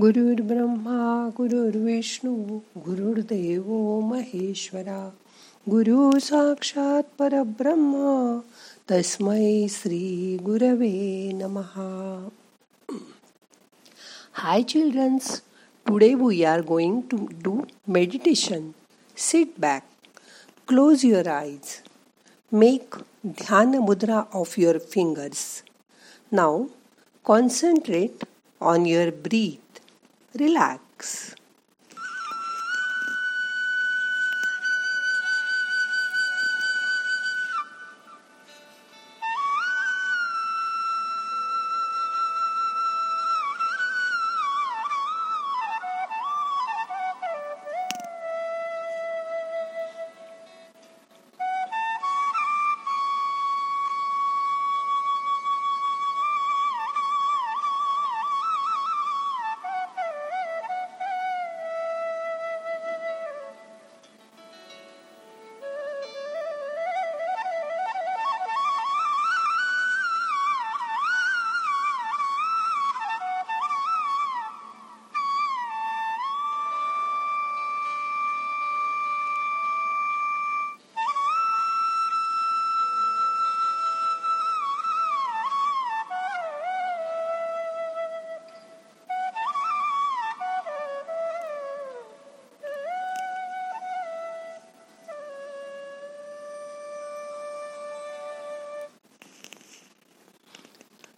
गुरुर्ब्रह्मा गुरुर्विष्णू गुरुर्देव महेश्वरा। गुरु साक्षात परब्रह्म, तस्मै श्री गुरवे नमहा hi childrens today we are going to do meditation sit back close your eyes make dhyana mudra of your fingers now concentrate on your breath relax.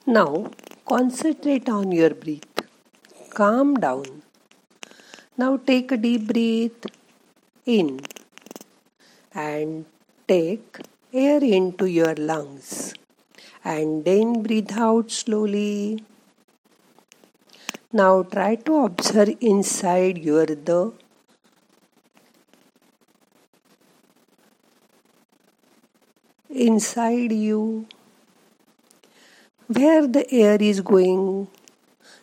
Now concentrate on your breath. Calm down. Now take a deep breath in and take air into your lungs and then breathe out slowly. Now try to observe inside your the inside you where the air is going.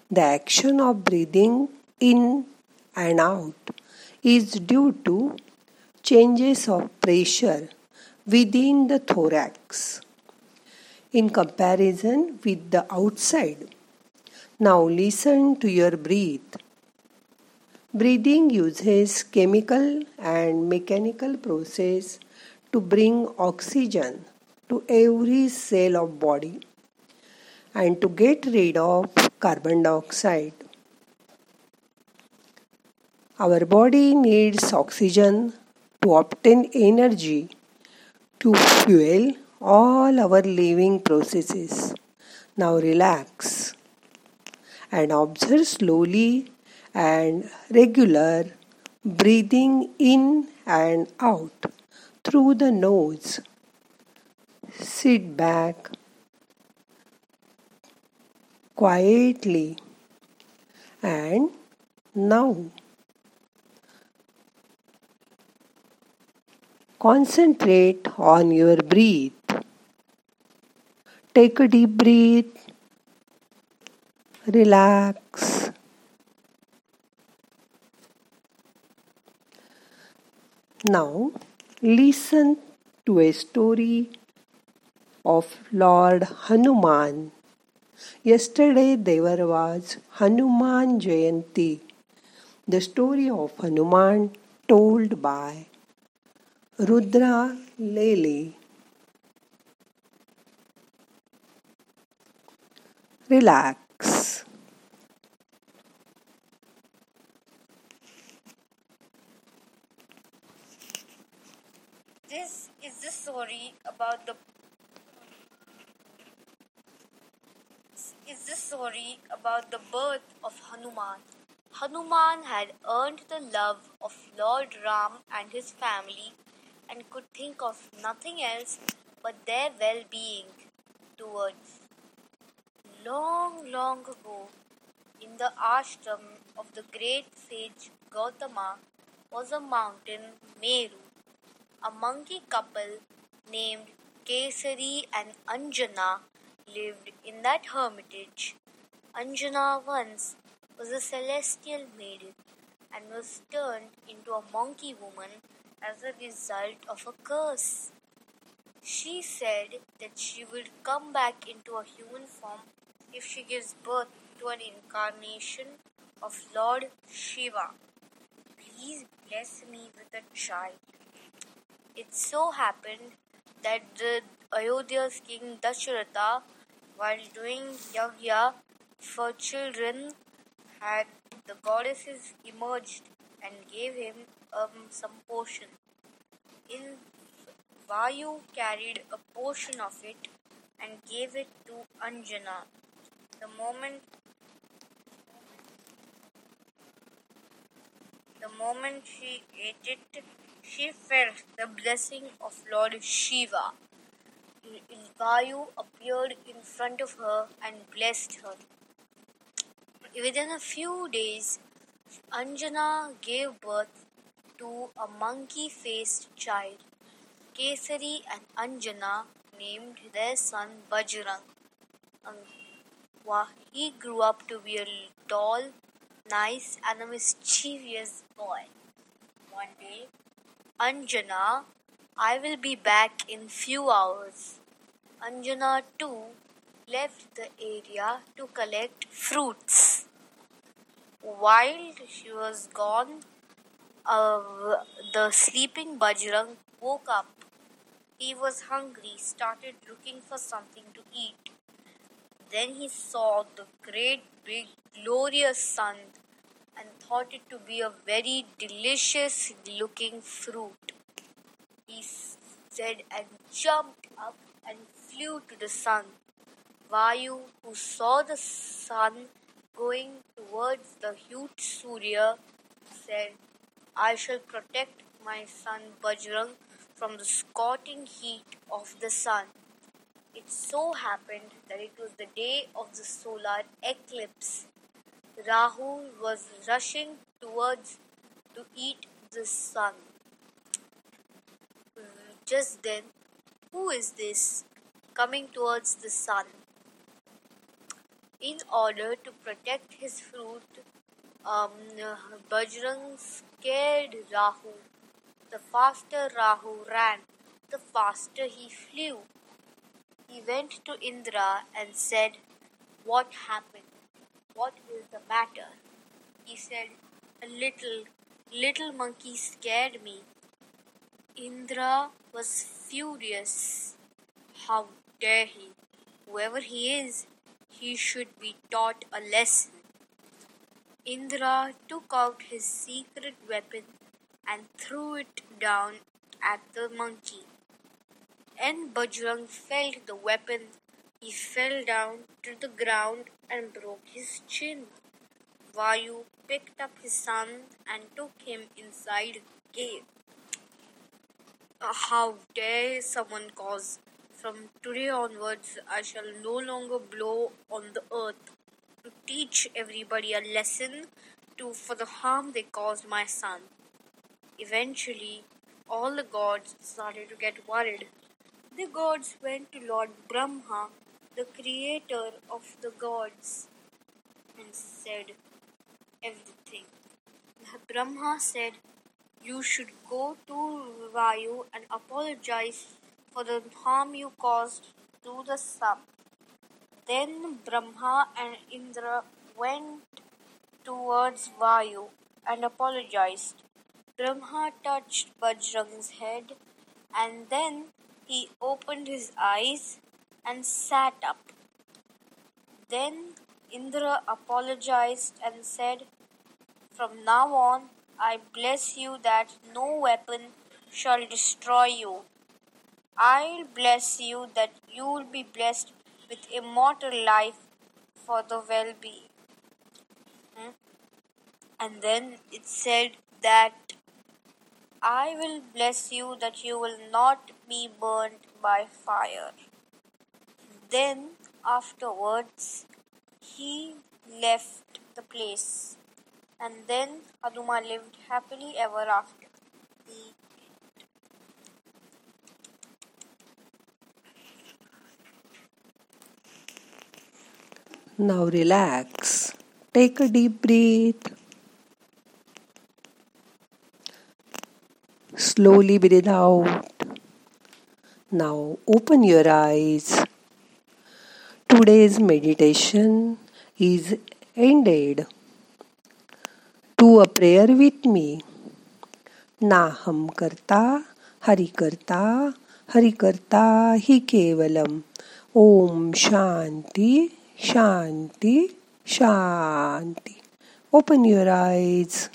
The action of breathing in and out is due to changes of pressure within the thorax in comparison with the outside. Now listen to your breath. Breathing uses chemical and mechanical process to bring oxygen to every cell of body and to get rid of carbon dioxide. Our body needs oxygen to obtain energy to fuel all our living processes. Now relax and observe slowly and regular breathing in and out through the nose. Sit back quietly. And now concentrate on your breath. Take a deep breath. Relax. Now listen to a story of Lord Hanuman. Yesterday there was Hanuman Jayanti, the story of Hanuman told by Rudra Lele. Relax. This is the story about the is the story about the birth of Hanuman. Hanuman had earned the love of Lord Ram and his family and could think of nothing else but their well being towards. Long, long ago, in the ashram of the great sage Gautama was a mountain Meru. A monkey couple named Kesari and Anjana lived in that hermitage. Anjana once was a celestial maiden and was turned into a monkey woman as a result of a curse. She said that she will come back into a human form if she gives birth to an incarnation of Lord Shiva, please bless me with a child. It so happened that the Ayodhya's king Dasharatha, while doing yagya for children, had the goddesses emerged and gave him um, some potion. In Vayu carried a portion of it and gave it to Anjana. The moment the moment she ate it, she felt the blessing of Lord Shiva. In Vayu appeared in front of her and blessed her. Within a few days, Anjana gave birth to a monkey faced child. Kesari and Anjana named their son Bajrang. Um, he grew up to be a tall, nice, and a mischievous boy. One day, Anjana, I will be back in few hours. Anjana too left the area to collect fruits. While she was gone, uh, the sleeping Bajrang woke up. He was hungry, started looking for something to eat. Then he saw the great big glorious sun and thought it to be a very delicious looking fruit. He said and jumped up and flew to the sun. Vayu, who saw the sun going towards the huge Surya, said, I shall protect my son Bajrang from the scorching heat of the sun. It so happened that it was the day of the solar eclipse. Rahu was rushing towards to eat the sun. Just then, who is this coming towards the sun? In order to protect his fruit, um, Bajrang scared Rahu. The faster Rahu ran, the faster he flew. He went to Indra and said, What happened? What is the matter? He said, A little, little monkey scared me. Indra was furious. How dare he? Whoever he is, he should be taught a lesson. Indra took out his secret weapon and threw it down at the monkey. And Bajrang felt the weapon. He fell down to the ground and broke his chin. Vayu picked up his son and took him inside the cave. How dare someone cause from today onwards, I shall no longer blow on the earth to teach everybody a lesson to for the harm they caused my son. Eventually, all the gods started to get worried. The gods went to Lord Brahma, the creator of the gods, and said everything. Brahma said, You should go to Vayu and apologize for the harm you caused to the sun. Then Brahma and Indra went towards Vayu and apologized. Brahma touched Bajrang's head and then he opened his eyes and sat up. Then Indra apologized and said, From now on, I bless you that no weapon shall destroy you. I'll bless you that you will be blessed with immortal life for the well being. Hmm? And then it said that I will bless you that you will not be burned by fire. Then afterwards he left the place and then Hanuman lived happily ever after. Now relax. Take a deep breath. Slowly breathe out. Now open your eyes. Today's meditation is ended. Do a prayer with me. नाहम करता हरि करता हरि करता हि केवलम. Om shanti shanti shanti. Open your eyes